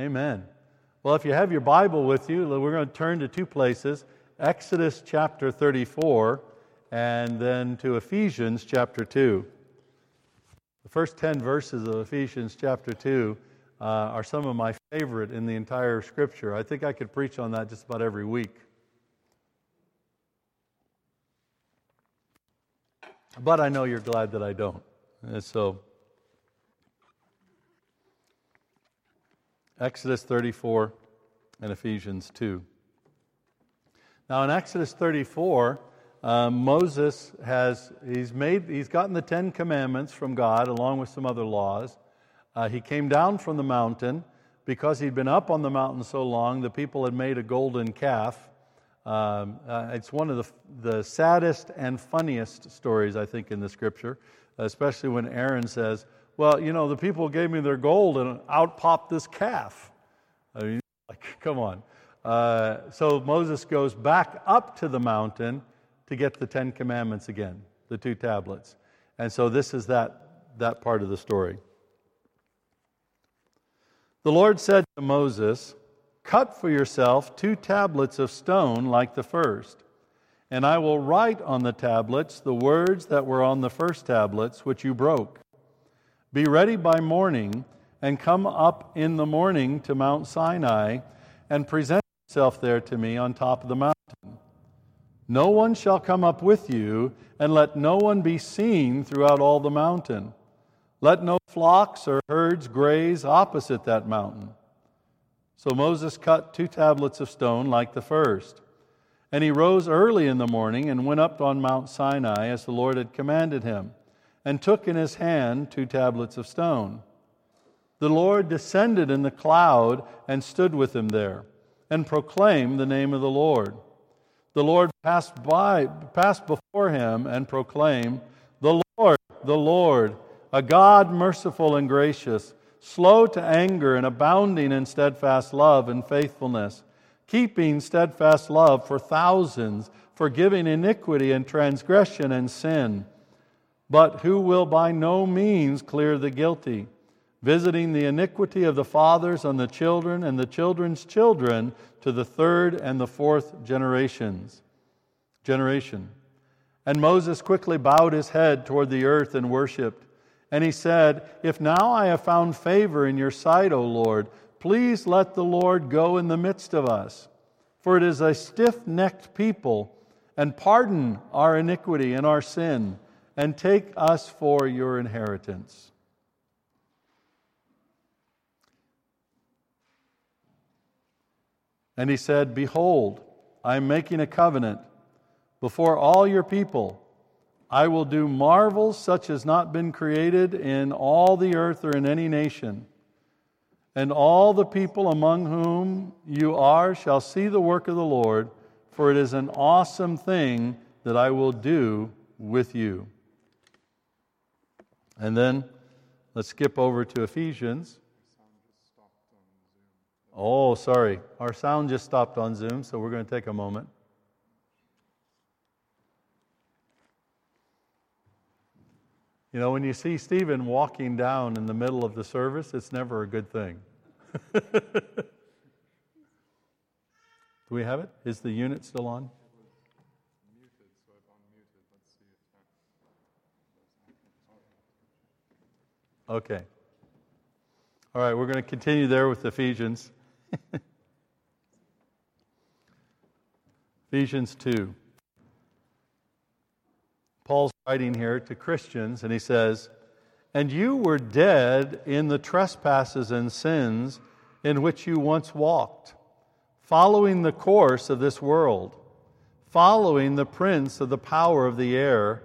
Amen. Well, if you have your Bible with you, we're going to turn to two places Exodus chapter 34 and then to Ephesians chapter 2. The first 10 verses of Ephesians chapter 2 uh, are some of my favorite in the entire scripture. I think I could preach on that just about every week. But I know you're glad that I don't. And so, Exodus 34 and Ephesians 2. Now, in Exodus 34, um, Moses has he's made he's gotten the Ten Commandments from God along with some other laws. Uh, he came down from the mountain because he'd been up on the mountain so long. The people had made a golden calf. Um, uh, it's one of the, the saddest and funniest stories I think in the Scripture, especially when Aaron says, "Well, you know, the people gave me their gold, and out popped this calf." I mean, like, come on. Uh, so Moses goes back up to the mountain to get the Ten Commandments again, the two tablets. And so this is that, that part of the story. The Lord said to Moses, Cut for yourself two tablets of stone like the first, and I will write on the tablets the words that were on the first tablets, which you broke. Be ready by morning, and come up in the morning to Mount Sinai, and present yourself there to me on top of the mountain. No one shall come up with you, and let no one be seen throughout all the mountain. Let no flocks or herds graze opposite that mountain. So Moses cut two tablets of stone like the first. And he rose early in the morning and went up on Mount Sinai as the Lord had commanded him, and took in his hand two tablets of stone. The Lord descended in the cloud and stood with him there, and proclaimed the name of the Lord the Lord passed by, passed before him and proclaimed, The Lord, the Lord, a God merciful and gracious, slow to anger and abounding in steadfast love and faithfulness, keeping steadfast love for thousands, forgiving iniquity and transgression and sin, but who will by no means clear the guilty visiting the iniquity of the fathers on the children and the children's children to the third and the fourth generations. Generation. And Moses quickly bowed his head toward the earth and worshiped. And he said, If now I have found favor in your sight, O Lord, please let the Lord go in the midst of us. For it is a stiff necked people, and pardon our iniquity and our sin, and take us for your inheritance. And he said, Behold, I am making a covenant before all your people. I will do marvels such as not been created in all the earth or in any nation. And all the people among whom you are shall see the work of the Lord, for it is an awesome thing that I will do with you. And then let's skip over to Ephesians. Oh, sorry. Our sound just stopped on Zoom, so we're going to take a moment. You know, when you see Stephen walking down in the middle of the service, it's never a good thing. Do we have it? Is the unit still on? Okay. All right, we're going to continue there with Ephesians. Ephesians 2. Paul's writing here to Christians, and he says, And you were dead in the trespasses and sins in which you once walked, following the course of this world, following the prince of the power of the air,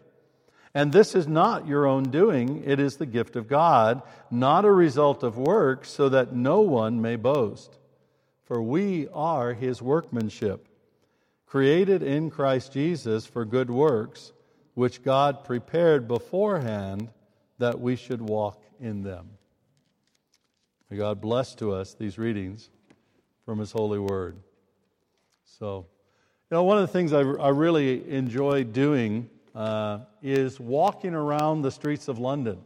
And this is not your own doing, it is the gift of God, not a result of works, so that no one may boast. For we are his workmanship created in Christ Jesus for good works, which God prepared beforehand that we should walk in them. May God bless to us these readings from His holy word. So, you know, one of the things I, I really enjoy doing uh, is walking around the streets of London.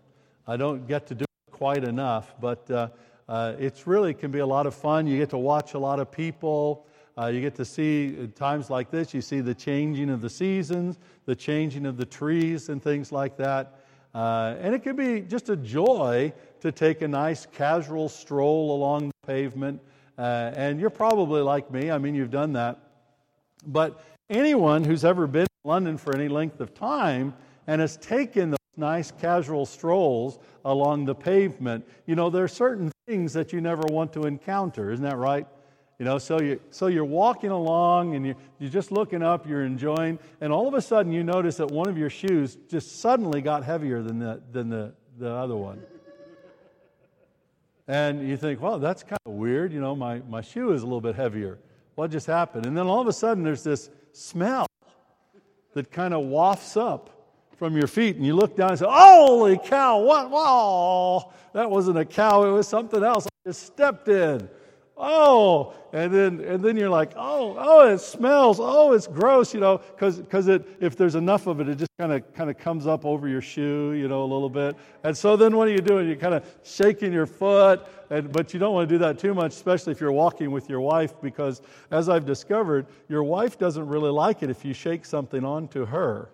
I don't get to do it quite enough, but uh, uh, it's really can be a lot of fun. You get to watch a lot of people. Uh, you get to see times like this, you see the changing of the seasons, the changing of the trees, and things like that. Uh, and it can be just a joy to take a nice casual stroll along the pavement. Uh, and you're probably like me, I mean, you've done that. But anyone who's ever been in London for any length of time and has taken those nice casual strolls along the pavement, you know, there are certain things that you never want to encounter. Isn't that right? You know, so, you, so you're walking along and you're, you're just looking up, you're enjoying, and all of a sudden you notice that one of your shoes just suddenly got heavier than the, than the, the other one. And you think, well, that's kind of weird. You know, my, my shoe is a little bit heavier. What just happened? And then all of a sudden there's this smell that kind of wafts up from your feet, and you look down and say, Holy cow, what? Whoa, that wasn't a cow, it was something else. I just stepped in. Oh and then and then you're like oh oh it smells oh it's gross you know because because it if there's enough of it it just kind of kind of comes up over your shoe you know a little bit. And so then what are you doing you're kind of shaking your foot and but you don't want to do that too much especially if you're walking with your wife because as i've discovered your wife doesn't really like it if you shake something onto her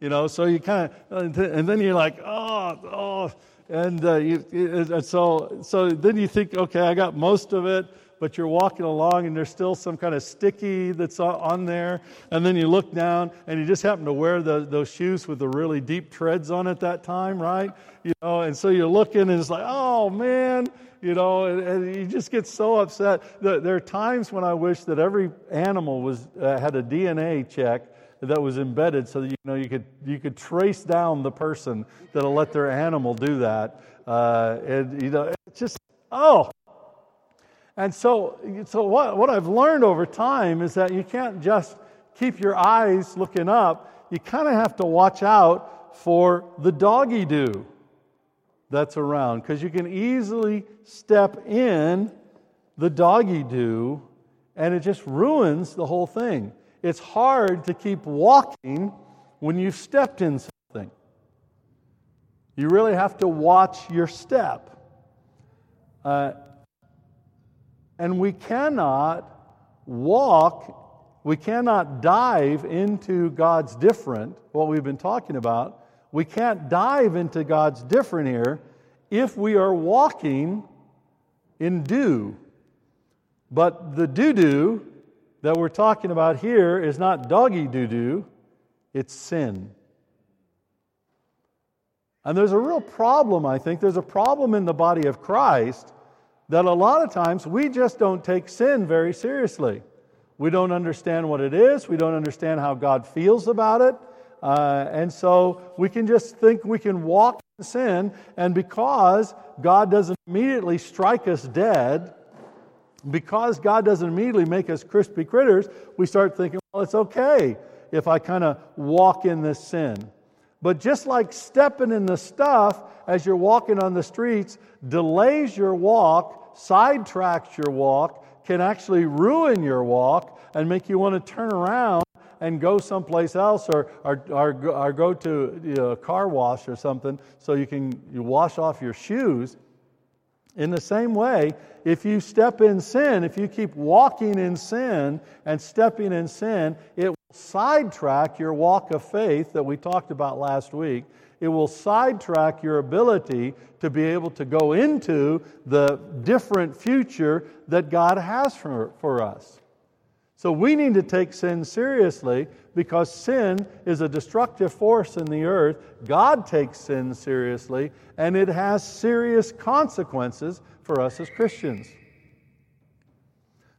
you know so you kind of and then you're like oh oh and uh, you, and so, so then you think, okay, I got most of it, but you're walking along and there's still some kind of sticky that's on there. And then you look down and you just happen to wear the, those shoes with the really deep treads on at that time, right? You know, and so you're looking and it's like, oh man, you know, and, and you just get so upset. There are times when I wish that every animal was, uh, had a DNA check that was embedded so that you know you could you could trace down the person that'll let their animal do that. Uh, and you know, it's just oh. And so, so what, what I've learned over time is that you can't just keep your eyes looking up. You kind of have to watch out for the doggy do that's around because you can easily step in the doggy do and it just ruins the whole thing it's hard to keep walking when you've stepped in something. You really have to watch your step. Uh, and we cannot walk, we cannot dive into God's different, what we've been talking about. We can't dive into God's different here if we are walking in do. But the do do that we're talking about here is not doggy doo doo, it's sin. And there's a real problem, I think. There's a problem in the body of Christ that a lot of times we just don't take sin very seriously. We don't understand what it is, we don't understand how God feels about it. Uh, and so we can just think we can walk in sin, and because God doesn't immediately strike us dead, because God doesn't immediately make us crispy critters, we start thinking, well, it's okay if I kind of walk in this sin. But just like stepping in the stuff as you're walking on the streets delays your walk, sidetracks your walk, can actually ruin your walk and make you want to turn around and go someplace else or, or, or, or go to you know, a car wash or something so you can you wash off your shoes. In the same way, if you step in sin, if you keep walking in sin and stepping in sin, it will sidetrack your walk of faith that we talked about last week. It will sidetrack your ability to be able to go into the different future that God has for, for us. So we need to take sin seriously because sin is a destructive force in the earth. God takes sin seriously, and it has serious consequences for us as Christians.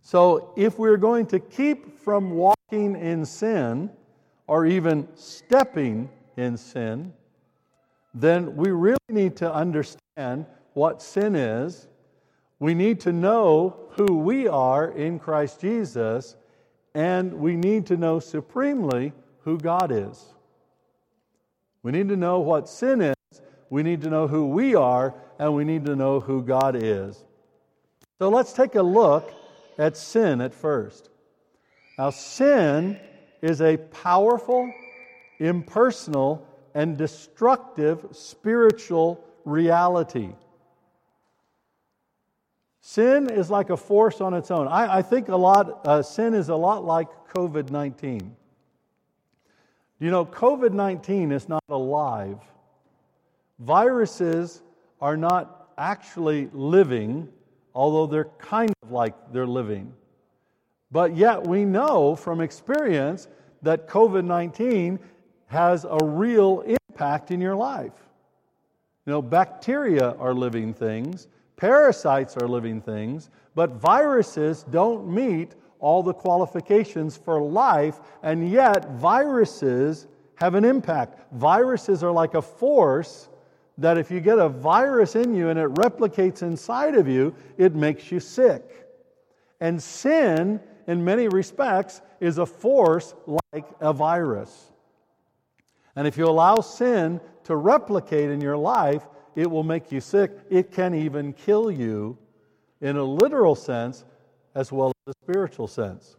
So if we're going to keep from walking in sin or even stepping in sin, then we really need to understand what sin is. We need to know who we are in Christ Jesus and we need to know supremely who God is. We need to know what sin is, we need to know who we are, and we need to know who God is. So let's take a look at sin at first. Now, sin is a powerful, impersonal, and destructive spiritual reality. Sin is like a force on its own. I, I think a lot, uh, sin is a lot like COVID 19. You know, COVID 19 is not alive. Viruses are not actually living, although they're kind of like they're living. But yet we know from experience that COVID 19 has a real impact in your life. You know, bacteria are living things, Parasites are living things, but viruses don't meet all the qualifications for life, and yet viruses have an impact. Viruses are like a force that if you get a virus in you and it replicates inside of you, it makes you sick. And sin, in many respects, is a force like a virus. And if you allow sin to replicate in your life, it will make you sick. It can even kill you in a literal sense as well as a spiritual sense.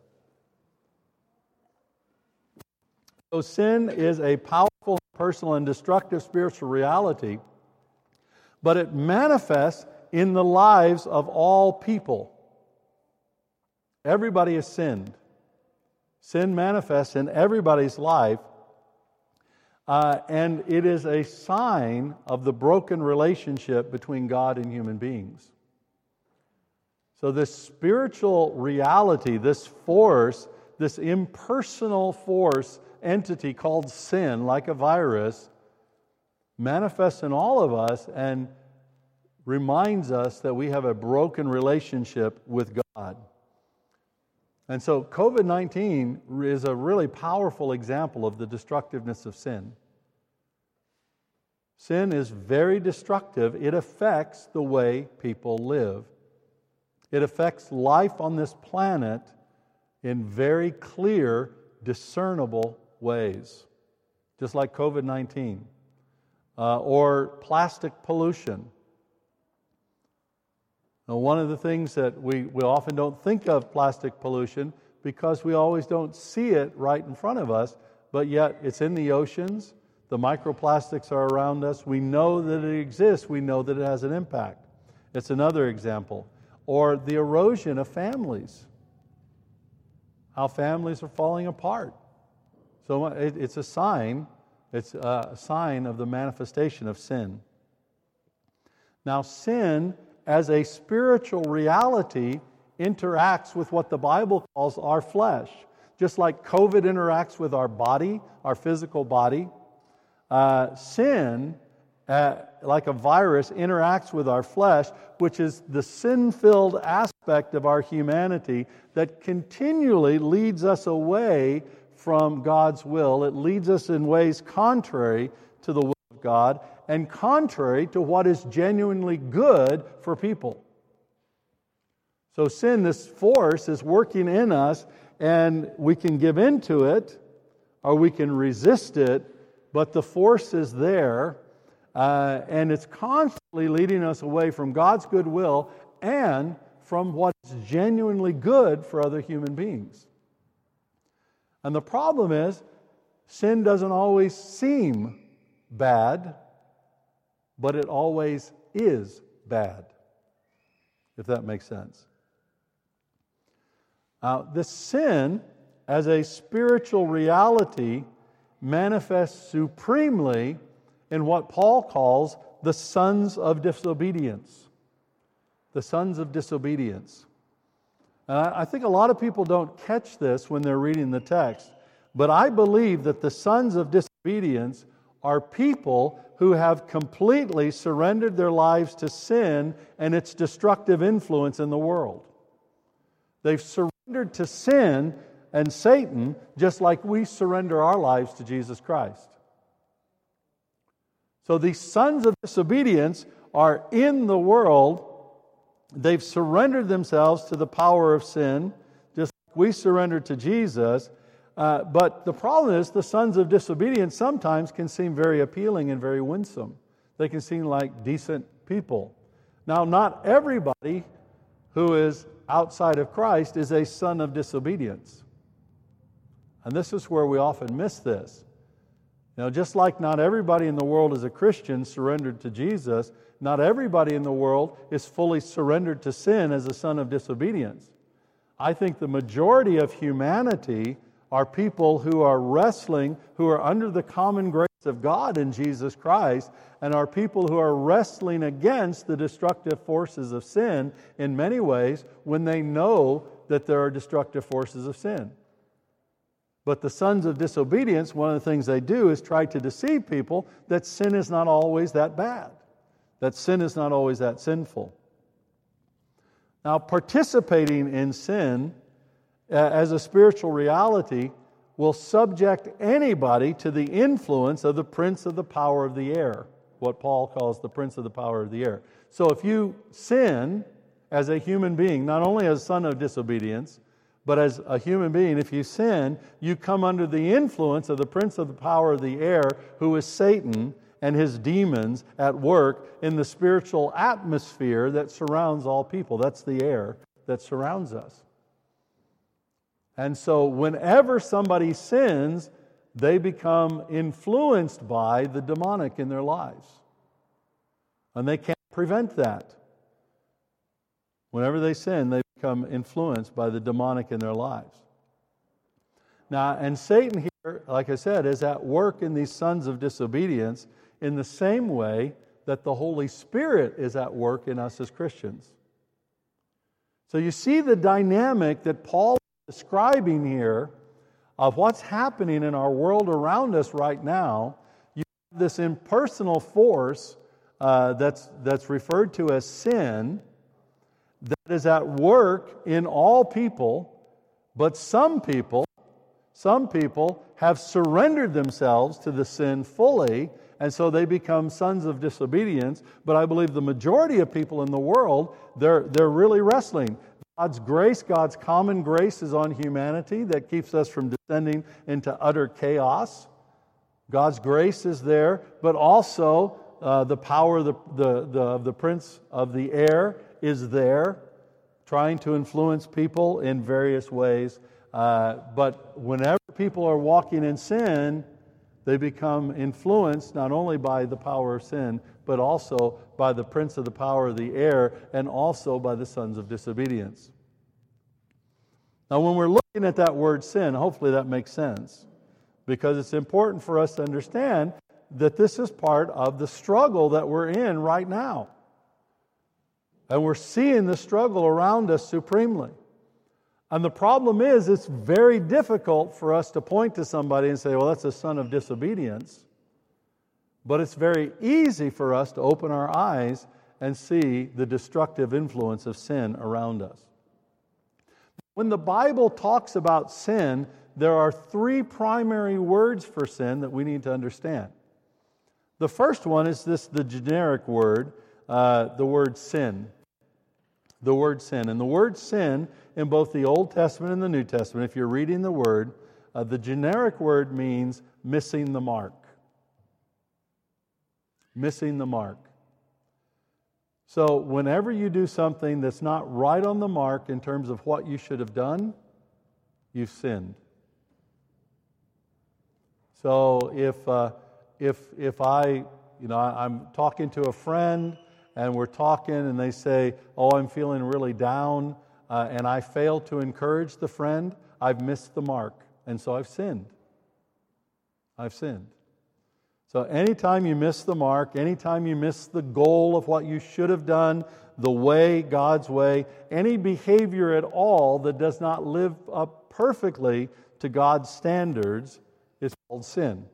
So, sin is a powerful, personal, and destructive spiritual reality, but it manifests in the lives of all people. Everybody has sinned. Sin manifests in everybody's life, uh, and it is a sign of the broken relationship between God and human beings. So, this spiritual reality, this force, this impersonal force entity called sin, like a virus, manifests in all of us and reminds us that we have a broken relationship with God. And so COVID 19 is a really powerful example of the destructiveness of sin. Sin is very destructive, it affects the way people live, it affects life on this planet in very clear, discernible ways, just like COVID 19 uh, or plastic pollution now, one of the things that we, we often don't think of plastic pollution because we always don't see it right in front of us, but yet it's in the oceans. The microplastics are around us. We know that it exists. We know that it has an impact. It's another example. Or the erosion of families, how families are falling apart. So uh, it, it's a sign, it's a sign of the manifestation of sin. Now, sin as a spiritual reality interacts with what the Bible calls our flesh. Just like COVID interacts with our body, our physical body, uh, sin, uh, like a virus, interacts with our flesh, which is the sin filled aspect of our humanity that continually leads us away from God's will. It leads us in ways contrary to the will of God and contrary to what is genuinely good for people. So, sin, this force, is working in us, and we can give in to it or we can resist it, but the force is there, uh, and it's constantly leading us away from God's goodwill and from what's genuinely good for other human beings. And the problem is, sin doesn't always seem bad but it always is bad, if that makes sense. Now, the sin as a spiritual reality manifests supremely in what Paul calls the sons of disobedience. The sons of disobedience. And I, I think a lot of people don't catch this when they're reading the text. But I believe that the sons of disobedience are people who have completely surrendered their lives to sin and its destructive influence in the world. They've surrendered to sin and Satan just like we surrender our lives to Jesus Christ. So these sons of disobedience are in the world. They've surrendered themselves to the power of sin, just like we surrender to Jesus. Uh, but the problem is, the sons of disobedience sometimes can seem very appealing and very winsome. They can seem like decent people. Now, not everybody who is outside of Christ is a son of disobedience. And this is where we often miss this. Now, just like not everybody in the world is a Christian surrendered to Jesus, not everybody in the world is fully surrendered to sin as a son of disobedience. I think the majority of humanity are people who are wrestling, who are under the common grace of God in Jesus Christ, and are people who are wrestling against the destructive forces of sin in many ways when they know that there are destructive forces of sin. But the sons of disobedience, one of the things they do is try to deceive people that sin is not always that bad, that sin is not always that sinful. Now, participating in sin uh, as a spiritual reality will subject anybody to the influence of the prince of the power of the air, what Paul calls the prince of the power of the air. So if you sin as a human being, not only as a son of disobedience, but as a human being, if you sin, you come under the influence of the prince of the power of the air, who is Satan and his demons at work in the spiritual atmosphere that surrounds all people. That's the air that surrounds us. And so, whenever somebody sins, they become influenced by the demonic in their lives. And they can't prevent that. Whenever they sin, they become influenced by the demonic in their lives. Now, and Satan here, like I said, is at work in these sons of disobedience in the same way that the Holy Spirit is at work in us as Christians. So you see the dynamic that Paul describing here of what's happening in our world around us right now. You have this impersonal force uh, that's, that's referred to as sin that is at work in all people, but some people, some people have surrendered themselves to the sin fully, and so they become sons of disobedience. But I believe the majority of people in the world, they're, they're really wrestling. God's grace, God's common grace is on humanity that keeps us from descending into utter chaos. God's grace is there, but also uh, the power of the, the, the, the prince of the air is there, trying to influence people in various ways. Uh, but whenever people are walking in sin, they become influenced not only by the power of sin, but also by the prince of the power of the air and also by the sons of disobedience. Now, when we're looking at that word sin, hopefully that makes sense because it's important for us to understand that this is part of the struggle that we're in right now. And we're seeing the struggle around us supremely. And the problem is, it's very difficult for us to point to somebody and say, well, that's a son of disobedience. But it's very easy for us to open our eyes and see the destructive influence of sin around us. When the Bible talks about sin, there are three primary words for sin that we need to understand. The first one is this the generic word, uh, the word sin the word sin. And the word sin in both the Old Testament and the New Testament, if you're reading the word, uh, the generic word means missing the mark. Missing the mark. So, whenever you do something that's not right on the mark in terms of what you should have done, you've sinned. So, if, uh, if, if I, you know, I'm talking to a friend and we're talking, and they say, Oh, I'm feeling really down, uh, and I fail to encourage the friend, I've missed the mark, and so I've sinned. I've sinned. So, anytime you miss the mark, anytime you miss the goal of what you should have done, the way, God's way, any behavior at all that does not live up perfectly to God's standards is called sin.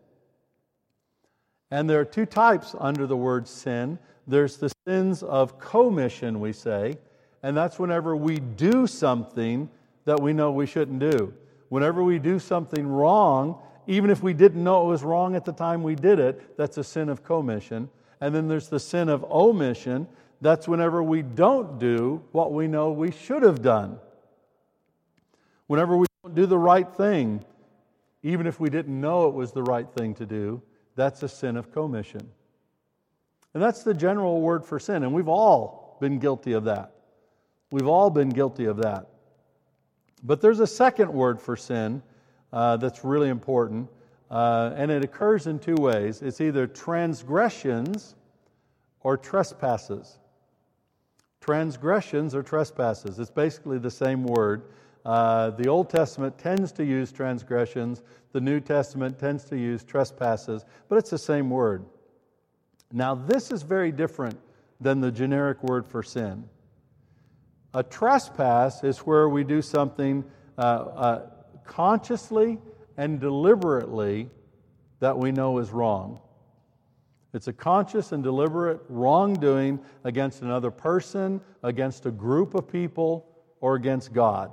And there are two types under the word sin there's the sins of commission, we say, and that's whenever we do something that we know we shouldn't do. Whenever we do something wrong, even if we didn't know it was wrong at the time we did it, that's a sin of commission. And then there's the sin of omission. That's whenever we don't do what we know we should have done. Whenever we don't do the right thing, even if we didn't know it was the right thing to do, that's a sin of commission. And that's the general word for sin. And we've all been guilty of that. We've all been guilty of that. But there's a second word for sin uh, that's really important, uh, and it occurs in two ways it's either transgressions or trespasses. Transgressions or trespasses. It's basically the same word. Uh, the Old Testament tends to use transgressions, the New Testament tends to use trespasses, but it's the same word. Now, this is very different than the generic word for sin. A trespass is where we do something uh, uh, consciously and deliberately that we know is wrong. It's a conscious and deliberate wrongdoing against another person, against a group of people, or against God.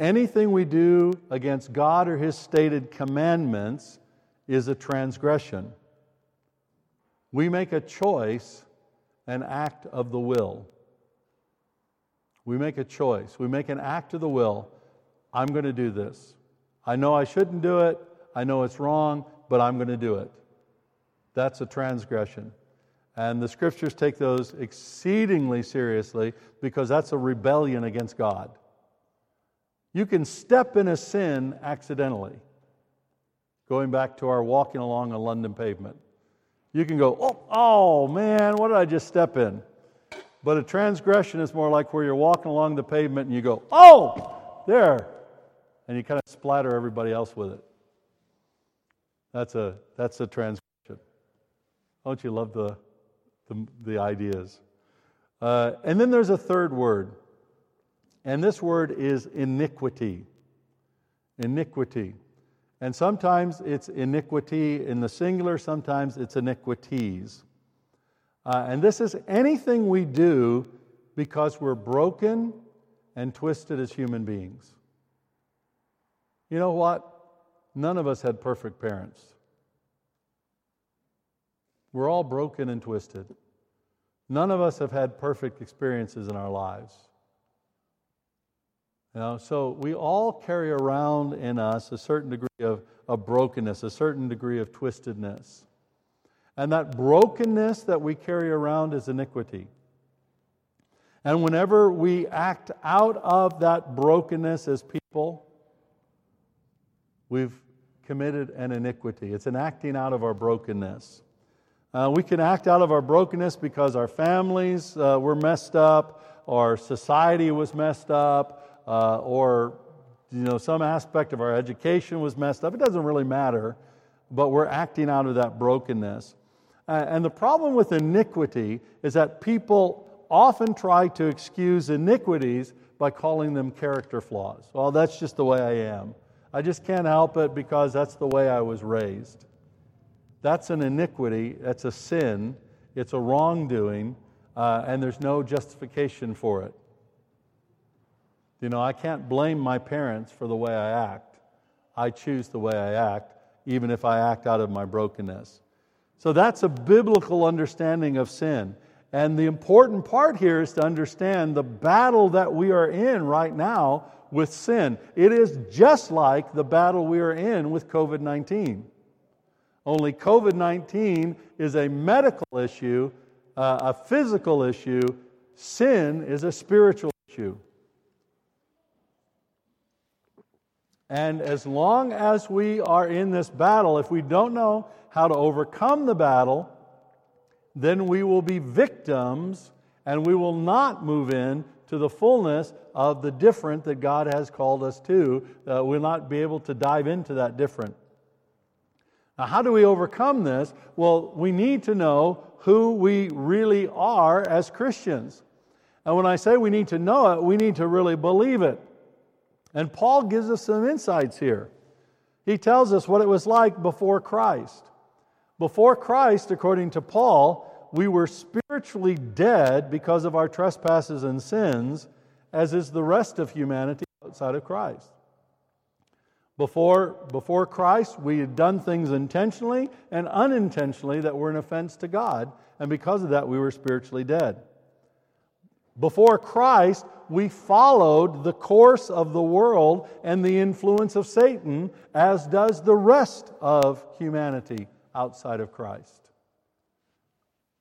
Anything we do against God or His stated commandments is a transgression. We make a choice, an act of the will. We make a choice. We make an act of the will. I'm going to do this. I know I shouldn't do it. I know it's wrong, but I'm going to do it. That's a transgression. And the scriptures take those exceedingly seriously because that's a rebellion against God. You can step in a sin accidentally. Going back to our walking along a London pavement. You can go, oh, oh man, what did I just step in? But a transgression is more like where you're walking along the pavement and you go, oh, there. And you kind of splatter everybody else with it. That's a, that's a transgression. Don't you love the, the, the ideas? Uh, and then there's a third word. And this word is iniquity. Iniquity. And sometimes it's iniquity in the singular, sometimes it's iniquities. Uh, and this is anything we do because we're broken and twisted as human beings. You know what? None of us had perfect parents. We're all broken and twisted. None of us have had perfect experiences in our lives. You know, so we all carry around in us a certain degree of, of brokenness, a certain degree of twistedness. And that brokenness that we carry around is iniquity. And whenever we act out of that brokenness as people, we've committed an iniquity. It's an acting out of our brokenness. Uh, we can act out of our brokenness because our families uh, were messed up, our society was messed up, uh, or you know some aspect of our education was messed up. It doesn't really matter, but we're acting out of that brokenness. Uh, and the problem with iniquity is that people often try to excuse iniquities by calling them character flaws. Well, that's just the way I am. I just can't help it because that's the way I was raised. That's an iniquity, that's a sin, it's a wrongdoing, uh, and there's no justification for it. You know, I can't blame my parents for the way I act. I choose the way I act, even if I act out of my brokenness. So that's a biblical understanding of sin. And the important part here is to understand the battle that we are in right now with sin. It is just like the battle we are in with COVID 19. Only COVID 19 is a medical issue, uh, a physical issue. Sin is a spiritual issue. And as long as we are in this battle, if we don't know how to overcome the battle, then we will be victims and we will not move in to the fullness of the different that God has called us to. Uh, we'll not be able to dive into that different. Now, how do we overcome this? Well, we need to know who we really are as Christians. And when I say we need to know it, we need to really believe it. And Paul gives us some insights here. He tells us what it was like before Christ. Before Christ, according to Paul, we were spiritually dead because of our trespasses and sins, as is the rest of humanity outside of Christ. Before, before Christ, we had done things intentionally and unintentionally that were an offense to God, and because of that, we were spiritually dead. Before Christ, we followed the course of the world and the influence of Satan, as does the rest of humanity outside of Christ.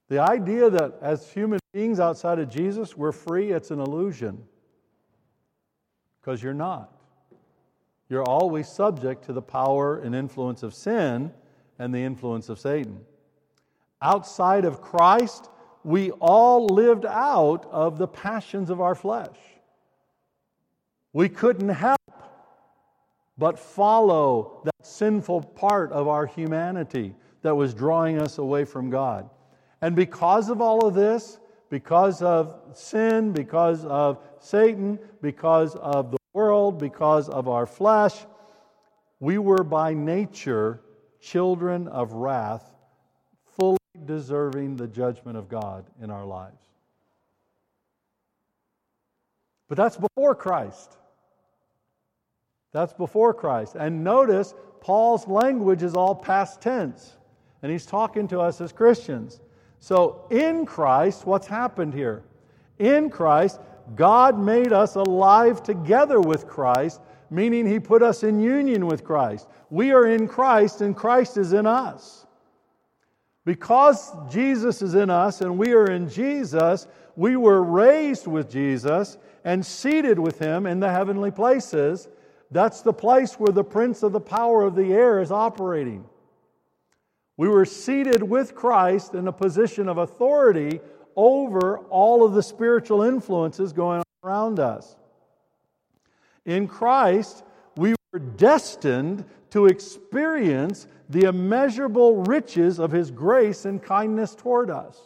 The idea that as human beings outside of Jesus, we're free, it's an illusion. Because you're not you're always subject to the power and influence of sin and the influence of Satan. Outside of Christ, we all lived out of the passions of our flesh. We couldn't help but follow that sinful part of our humanity that was drawing us away from God. And because of all of this, because of sin, because of Satan, because of the world, because of our flesh, we were by nature children of wrath, fully deserving the judgment of God in our lives. But that's before Christ. That's before Christ. And notice Paul's language is all past tense, and he's talking to us as Christians. So in Christ, what's happened here? In Christ, God made us alive together with Christ, meaning He put us in union with Christ. We are in Christ, and Christ is in us. Because Jesus is in us and we are in Jesus, we were raised with Jesus and seated with Him in the heavenly places. That's the place where the prince of the power of the air is operating. We were seated with Christ in a position of authority over all of the spiritual influences going on around us. In Christ, we were destined to experience the immeasurable riches of His grace and kindness toward us.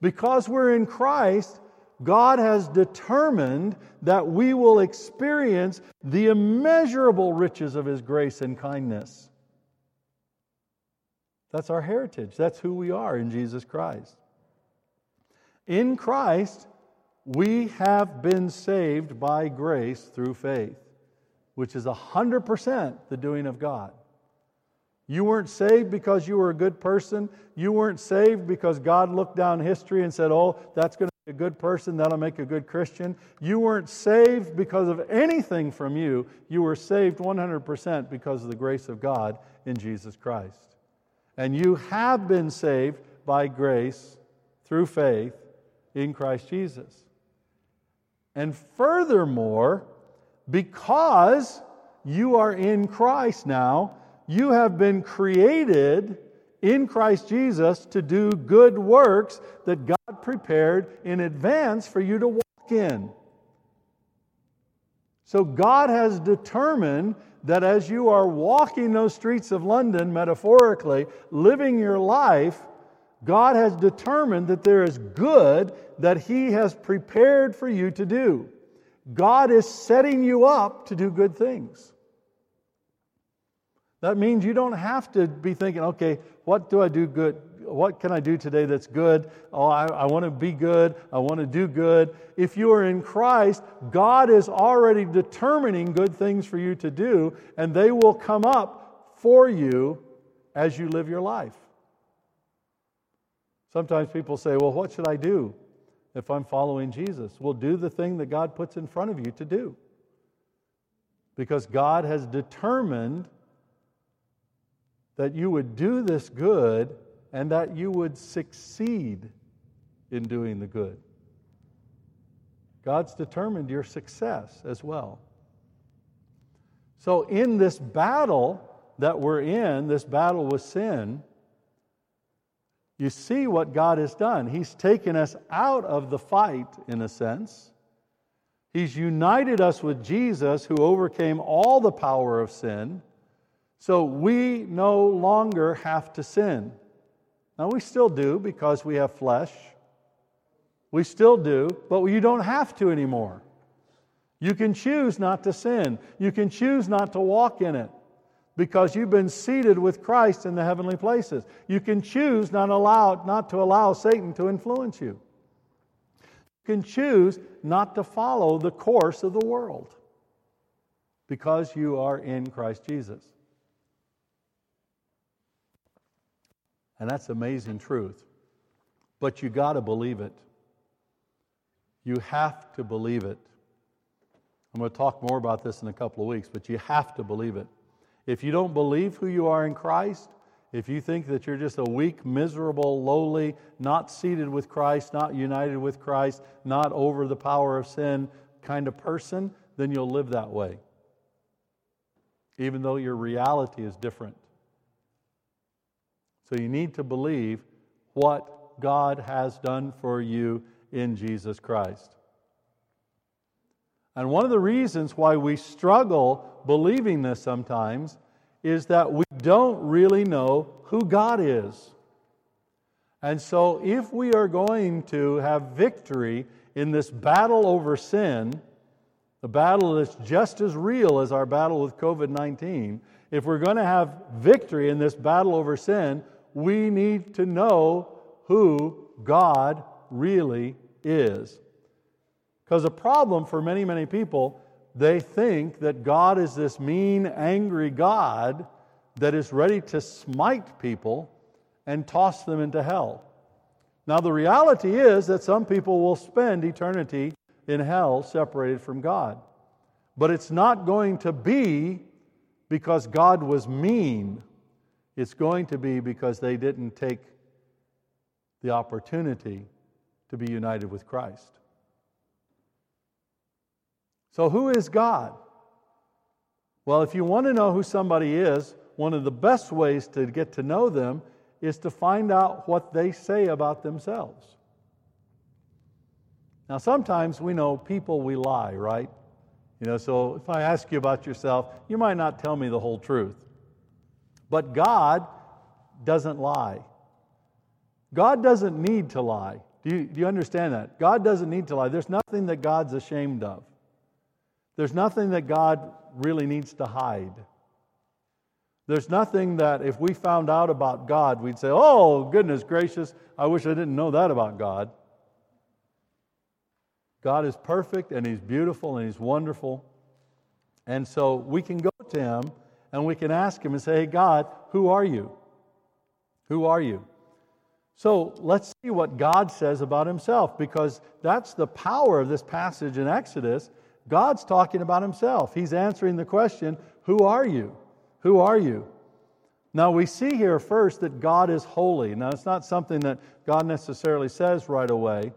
Because we're in Christ, God has determined that we will experience the immeasurable riches of His grace and kindness. That's our heritage. That's who we are in Jesus Christ. In Christ, we have been saved by grace through faith, which is 100% the doing of God. You weren't saved because you were a good person. You weren't saved because God looked down history and said, oh, that's going to be a good person, that'll make a good Christian. You weren't saved because of anything from you. You were saved 100% because of the grace of God in Jesus Christ. And you have been saved by grace through faith in Christ Jesus. And furthermore, because you are in Christ now, you have been created in Christ Jesus to do good works that God prepared in advance for you to walk in. So God has determined that as you are walking those streets of London, metaphorically, living your life, God has determined that there is good that He has prepared for you to do. God is setting you up to do good things. That means you don't have to be thinking, okay, what do I do good? What can I do today that's good? Oh, I, I want to be good. I want to do good. If you are in Christ, God is already determining good things for you to do, and they will come up for you as you live your life. Sometimes people say, Well, what should I do if I'm following Jesus? Well, do the thing that God puts in front of you to do. Because God has determined that you would do this good and that you would succeed in doing the good. God's determined your success as well. So, in this battle that we're in, this battle with sin, you see what God has done. He's taken us out of the fight, in a sense. He's united us with Jesus, who overcame all the power of sin, So we no longer have to sin. Now, we still do because we have flesh. We still do, but you don't have to anymore. You can choose not to sin. You can choose not to walk in it because you've been seated with Christ in the heavenly places. You can choose not, allow, not to allow Satan to influence you. You can choose not to follow the course of the world because you are in Christ Jesus. And that's amazing truth. But you got to believe it. You have to believe it. I'm going to talk more about this in a couple of weeks, but you have to believe it. If you don't believe who you are in Christ, if you think that you're just a weak, miserable, lowly, not seated with Christ, not united with Christ, not over the power of sin kind of person, then you'll live that way. Even though your reality is different. So you need to believe what God has done for you in Jesus Christ. And one of the reasons why we struggle believing this sometimes is that we don't really know who God is. And so, if we are going to have victory in this battle over sin, the battle that's just as real as our battle with COVID 19, if we're going to have victory in this battle over sin, we need to know who God really is. Because a problem for many, many people, they think that God is this mean, angry God that is ready to smite people and toss them into hell. Now, the reality is that some people will spend eternity in hell separated from God. But it's not going to be because God was mean it's going to be because they didn't take the opportunity to be united with Christ. So, who is God? Well, if you want to know who somebody is, one of the best ways to get to know them is to find out what they say about themselves. Now, sometimes we know people we lie, right? You know, so if I ask you about yourself, you might not tell me the whole truth. But God doesn't lie. God doesn't need to lie. Do you, do you understand that? God doesn't need to lie. There's nothing that God's ashamed of. There's nothing that God really needs to hide. There's nothing that if we found out about God, we'd say, oh, goodness gracious, I wish I didn't know that about God. God is perfect and He's beautiful and He's wonderful. And so we can go to Him and we can ask Him and say, Hey, God, who are you? Who are you? So let's see what God says about Himself because that's the power of this passage in Exodus. God's talking about Himself. He's answering the question, Who are you? Who are you? Now, we see here first that God is holy. Now, it's not something that God necessarily says right away,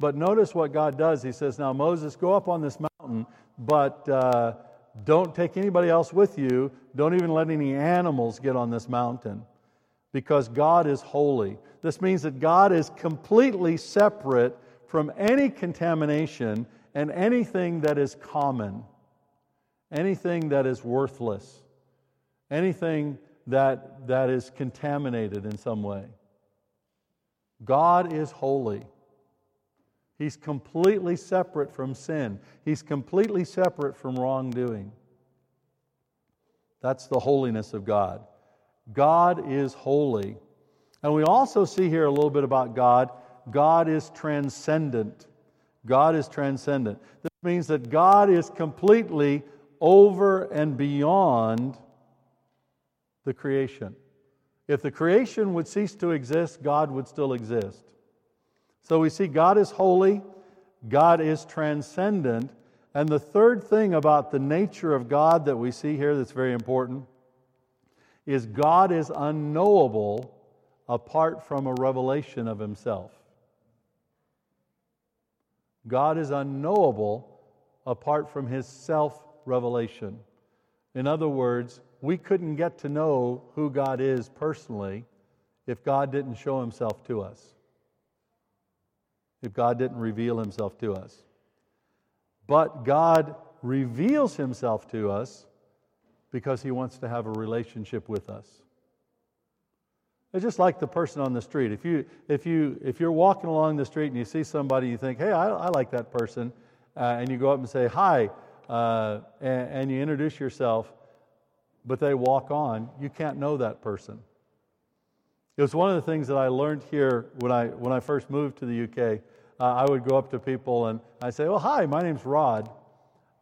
but notice what God does. He says, Now, Moses, go up on this mountain, but uh, don't take anybody else with you. Don't even let any animals get on this mountain because God is holy. This means that God is completely separate from any contamination and anything that is common, anything that is worthless, anything that, that is contaminated in some way. God is holy. He's completely separate from sin. He's completely separate from wrongdoing. That's the holiness of God. God is holy. And we also see here a little bit about God. God is transcendent. God is transcendent. This means that God is completely over and beyond the creation. If the creation would cease to exist, God would still exist. So we see God is holy, God is transcendent. And the third thing about the nature of God that we see here that's very important is God is unknowable apart from a revelation of himself. God is unknowable apart from his self revelation. In other words, we couldn't get to know who God is personally if God didn't show himself to us if God didn't reveal himself to us. But God reveals himself to us because he wants to have a relationship with us. It's just like the person on the street. If, you, if, you, if you're walking along the street and you see somebody, you think, hey, I, I like that person, uh, and you go up and say, hi, uh, and, and you introduce yourself, but they walk on, you can't know that person. It was one of the things that I learned here when I, when I first moved to the UK. Uh, I would go up to people and I'd say, "Well, hi, my name's Rod,"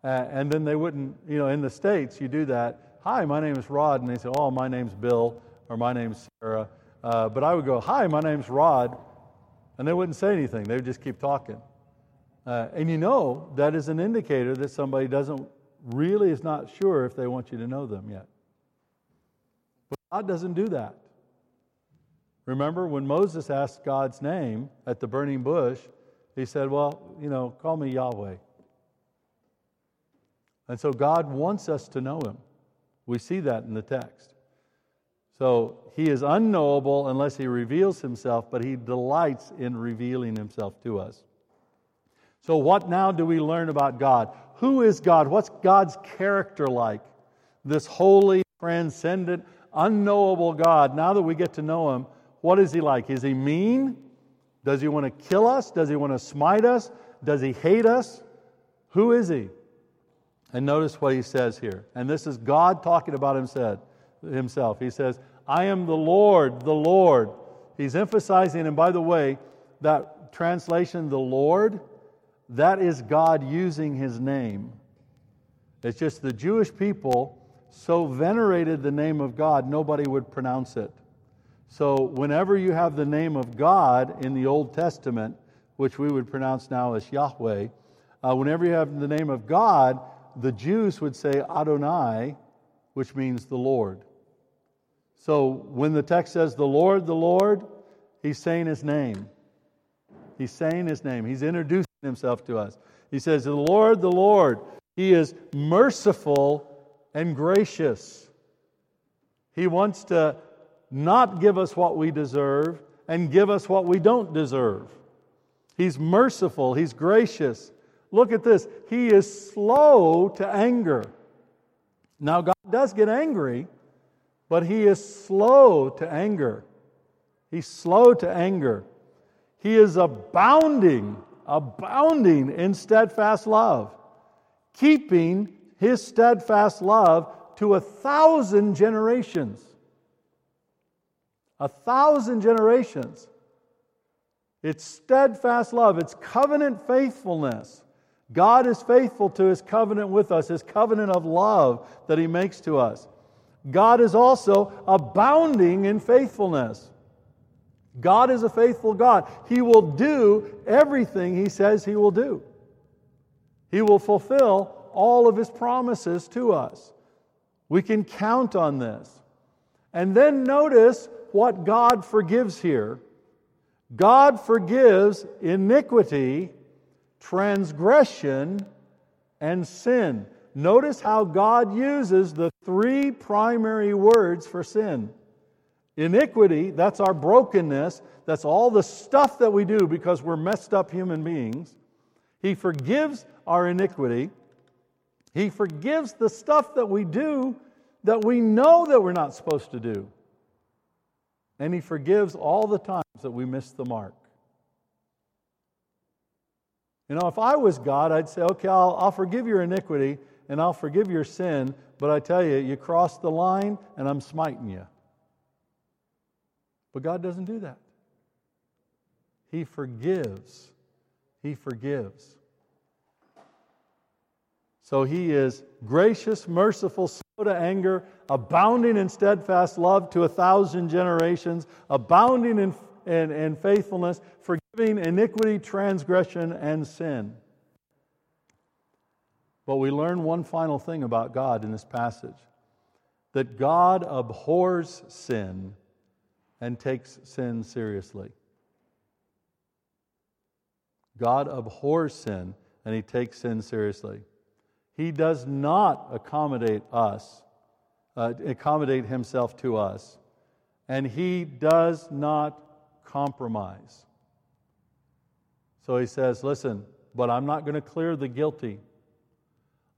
uh, and then they wouldn't. You know, in the states, you do that. Hi, my name is Rod, and they say, "Oh, my name's Bill," or "My name's Sarah." Uh, but I would go, "Hi, my name's Rod," and they wouldn't say anything. They would just keep talking. Uh, and you know that is an indicator that somebody doesn't really is not sure if they want you to know them yet. But God doesn't do that. Remember when Moses asked God's name at the burning bush, he said, Well, you know, call me Yahweh. And so God wants us to know him. We see that in the text. So he is unknowable unless he reveals himself, but he delights in revealing himself to us. So, what now do we learn about God? Who is God? What's God's character like? This holy, transcendent, unknowable God. Now that we get to know him, what is he like? Is he mean? Does he want to kill us? Does he want to smite us? Does he hate us? Who is he? And notice what he says here. And this is God talking about himself. He says, I am the Lord, the Lord. He's emphasizing, and by the way, that translation, the Lord, that is God using his name. It's just the Jewish people so venerated the name of God, nobody would pronounce it. So, whenever you have the name of God in the Old Testament, which we would pronounce now as Yahweh, uh, whenever you have the name of God, the Jews would say Adonai, which means the Lord. So, when the text says the Lord, the Lord, he's saying his name. He's saying his name. He's introducing himself to us. He says, The Lord, the Lord, he is merciful and gracious. He wants to not give us what we deserve and give us what we don't deserve. He's merciful, He's gracious. Look at this. He is slow to anger. Now, God does get angry, but He is slow to anger. He's slow to anger. He is abounding, abounding in steadfast love, keeping His steadfast love to a thousand generations a thousand generations. It's steadfast love, it's covenant faithfulness. God is faithful to his covenant with us, his covenant of love that he makes to us. God is also abounding in faithfulness. God is a faithful God. He will do everything he says he will do. He will fulfill all of his promises to us. We can count on this. And then notice what God forgives here. God forgives iniquity, transgression, and sin. Notice how God uses the three primary words for sin. Iniquity, that's our brokenness, that's all the stuff that we do because we're messed up human beings. He forgives our iniquity. He forgives the stuff that we do that we know that we're not supposed to do. And He forgives all the times that we miss the mark. You know, if I was God, I'd say, okay, I'll, I'll forgive your iniquity and I'll forgive your sin, but I tell you, you crossed the line and I'm smiting you. But God doesn't do that. He forgives. He forgives. So he is gracious, merciful, to anger, abounding in steadfast love to a thousand generations, abounding in, in, in faithfulness, forgiving iniquity, transgression, and sin. But we learn one final thing about God in this passage that God abhors sin and takes sin seriously. God abhors sin and he takes sin seriously. He does not accommodate us, uh, accommodate himself to us, and he does not compromise. So he says, Listen, but I'm not going to clear the guilty.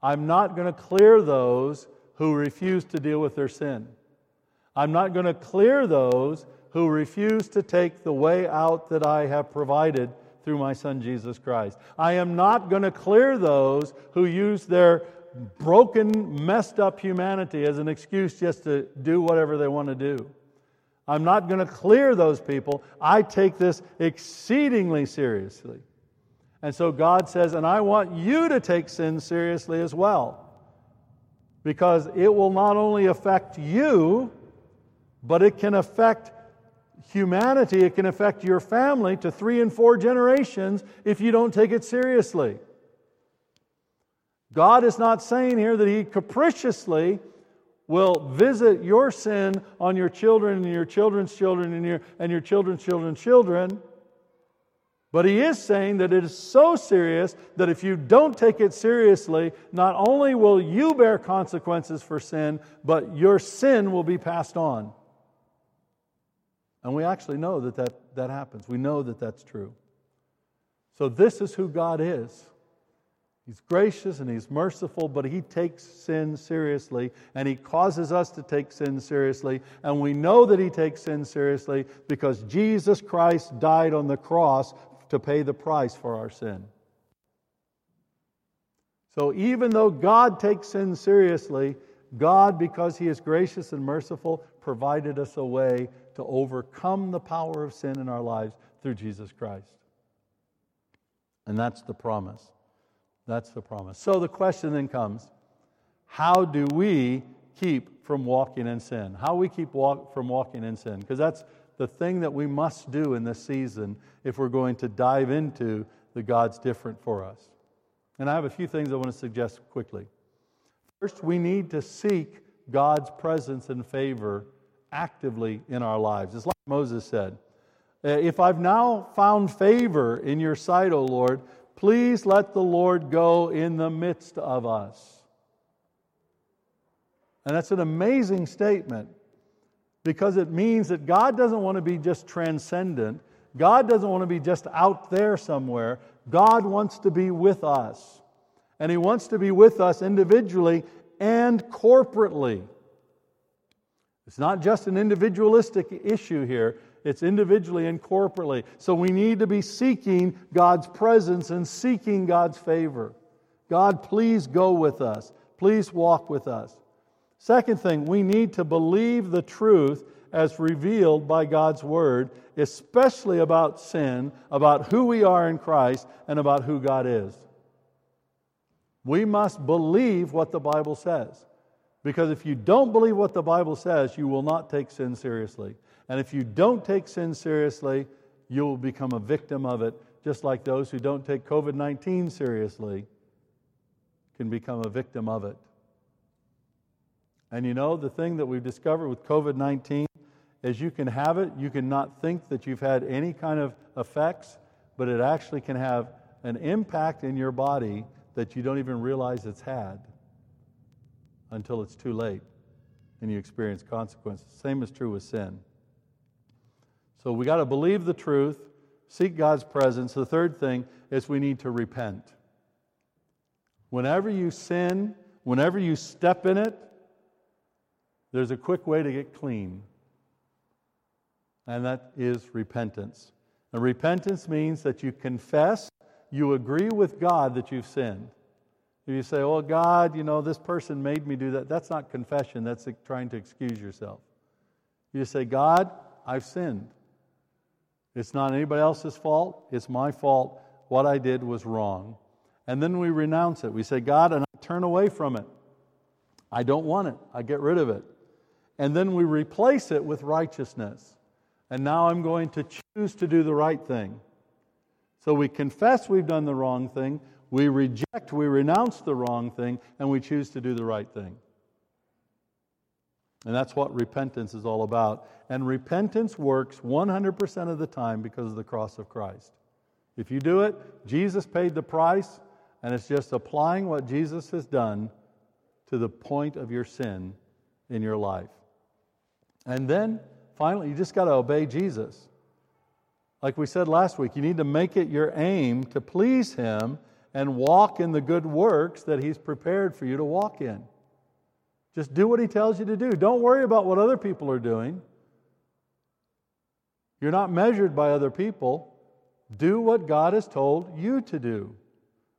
I'm not going to clear those who refuse to deal with their sin. I'm not going to clear those who refuse to take the way out that I have provided through my Son Jesus Christ. I am not going to clear those who use their broken, messed up humanity as an excuse just to do whatever they want to do. I'm not going to clear those people. I take this exceedingly seriously. And so God says, and I want you to take sin seriously as well. Because it will not only affect you, but it can affect humanity, it can affect your family to three and four generations if you don't take it seriously. God is not saying here that He capriciously will visit your sin on your children and your children's children and your, and your children's children's children. But he is saying that it is so serious that if you don't take it seriously, not only will you bear consequences for sin, but your sin will be passed on. And we actually know that that, that happens. We know that that's true. So, this is who God is. He's gracious and He's merciful, but He takes sin seriously, and He causes us to take sin seriously. And we know that He takes sin seriously because Jesus Christ died on the cross to pay the price for our sin. So even though God takes sin seriously, God, because He is gracious and merciful, provided us a way to overcome the power of sin in our lives through Jesus Christ. And that's the promise. That's the promise. So the question then comes how do we keep from walking in sin? How we keep walk, from walking in sin? Because that's the thing that we must do in this season if we're going to dive into the God's different for us. And I have a few things I want to suggest quickly. First, we need to seek God's presence and favor actively in our lives. It's like Moses said uh, If I've now found favor in your sight, O Lord, Please let the Lord go in the midst of us. And that's an amazing statement because it means that God doesn't want to be just transcendent. God doesn't want to be just out there somewhere. God wants to be with us. And He wants to be with us individually and corporately. It's not just an individualistic issue here, it's individually and corporately. So we need to be seeking God's presence and seeking God's favor. God, please go with us. Please walk with us. Second thing, we need to believe the truth as revealed by God's Word, especially about sin, about who we are in Christ, and about who God is. We must believe what the Bible says. Because if you don't believe what the Bible says, you will not take sin seriously. And if you don't take sin seriously, you will become a victim of it, just like those who don't take COVID 19 seriously can become a victim of it. And you know, the thing that we've discovered with COVID 19 is you can have it, you can not think that you've had any kind of effects, but it actually can have an impact in your body that you don't even realize it's had until it's too late and you experience consequences. Same is true with sin. So we got to believe the truth, seek God's presence. The third thing is we need to repent. Whenever you sin, whenever you step in it, there's a quick way to get clean, and that is repentance. And repentance means that you confess, you agree with God that you've sinned. If you say, Oh, God, you know, this person made me do that, that's not confession, that's trying to excuse yourself. You say, God, I've sinned. It's not anybody else's fault, it's my fault. What I did was wrong. And then we renounce it. We say, God, and I turn away from it. I don't want it. I get rid of it. And then we replace it with righteousness. And now I'm going to choose to do the right thing. So we confess we've done the wrong thing, we reject, we renounce the wrong thing, and we choose to do the right thing. And that's what repentance is all about. And repentance works 100% of the time because of the cross of Christ. If you do it, Jesus paid the price, and it's just applying what Jesus has done to the point of your sin in your life. And then finally, you just got to obey Jesus. Like we said last week, you need to make it your aim to please Him and walk in the good works that He's prepared for you to walk in. Just do what He tells you to do. Don't worry about what other people are doing. You're not measured by other people. Do what God has told you to do.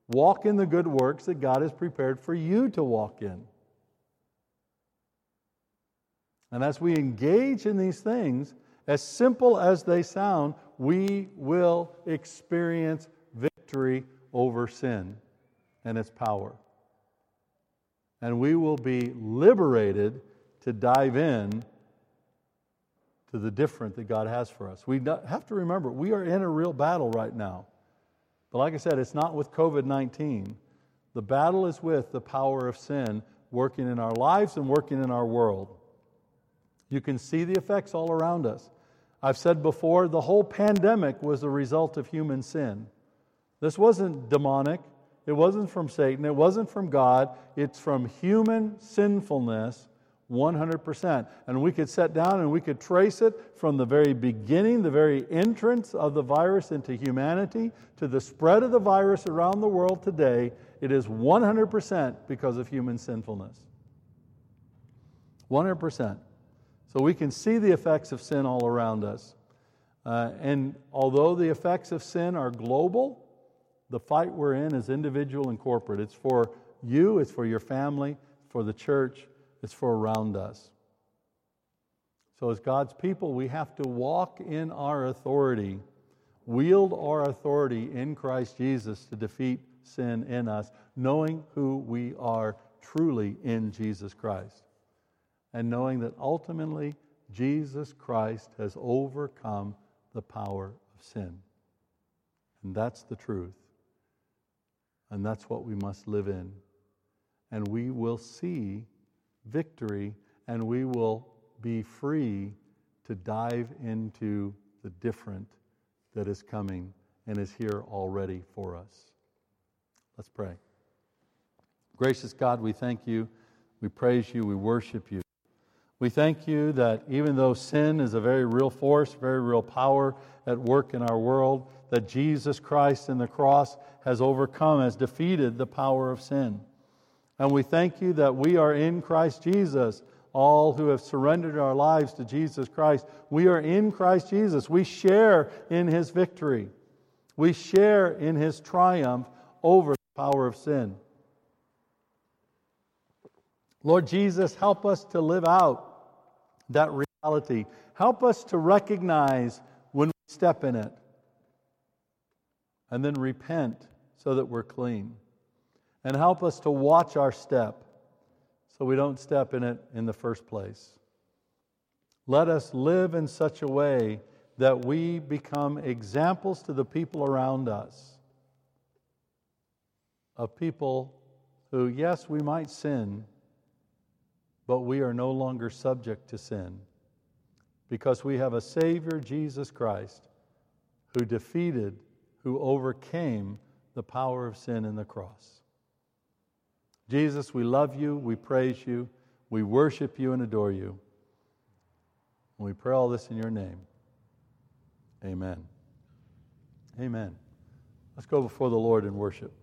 Walk in the good works that God has prepared for you to walk in. And as we engage in these things, as simple as they sound, we will experience victory over sin and its power. And we will be liberated to dive in to the different that God has for us. We have to remember, we are in a real battle right now. But like I said, it's not with COVID 19. The battle is with the power of sin working in our lives and working in our world. You can see the effects all around us. I've said before, the whole pandemic was a result of human sin. This wasn't demonic, it wasn't from Satan, it wasn't from God, it's from human sinfulness 100%. And we could sit down and we could trace it from the very beginning, the very entrance of the virus into humanity, to the spread of the virus around the world today. It is 100% because of human sinfulness. 100%. So we can see the effects of sin all around us. Uh, and although the effects of sin are global, the fight we're in is individual and corporate. It's for you, it's for your family, for the church, it's for around us. So, as God's people, we have to walk in our authority, wield our authority in Christ Jesus to defeat sin in us, knowing who we are truly in Jesus Christ and knowing that ultimately Jesus Christ has overcome the power of sin. And that's the truth. And that's what we must live in. And we will see victory and we will be free to dive into the different that is coming and is here already for us. Let's pray. Gracious God, we thank you, we praise you, we worship you. We thank you that even though sin is a very real force, very real power at work in our world, that Jesus Christ in the cross has overcome, has defeated the power of sin. And we thank you that we are in Christ Jesus. All who have surrendered our lives to Jesus Christ, we are in Christ Jesus. We share in his victory. We share in his triumph over the power of sin. Lord Jesus, help us to live out that reality. Help us to recognize when we step in it and then repent so that we're clean. And help us to watch our step so we don't step in it in the first place. Let us live in such a way that we become examples to the people around us of people who, yes, we might sin but we are no longer subject to sin because we have a Savior, Jesus Christ, who defeated, who overcame the power of sin in the cross. Jesus, we love you, we praise you, we worship you and adore you. And we pray all this in your name. Amen. Amen. Let's go before the Lord in worship.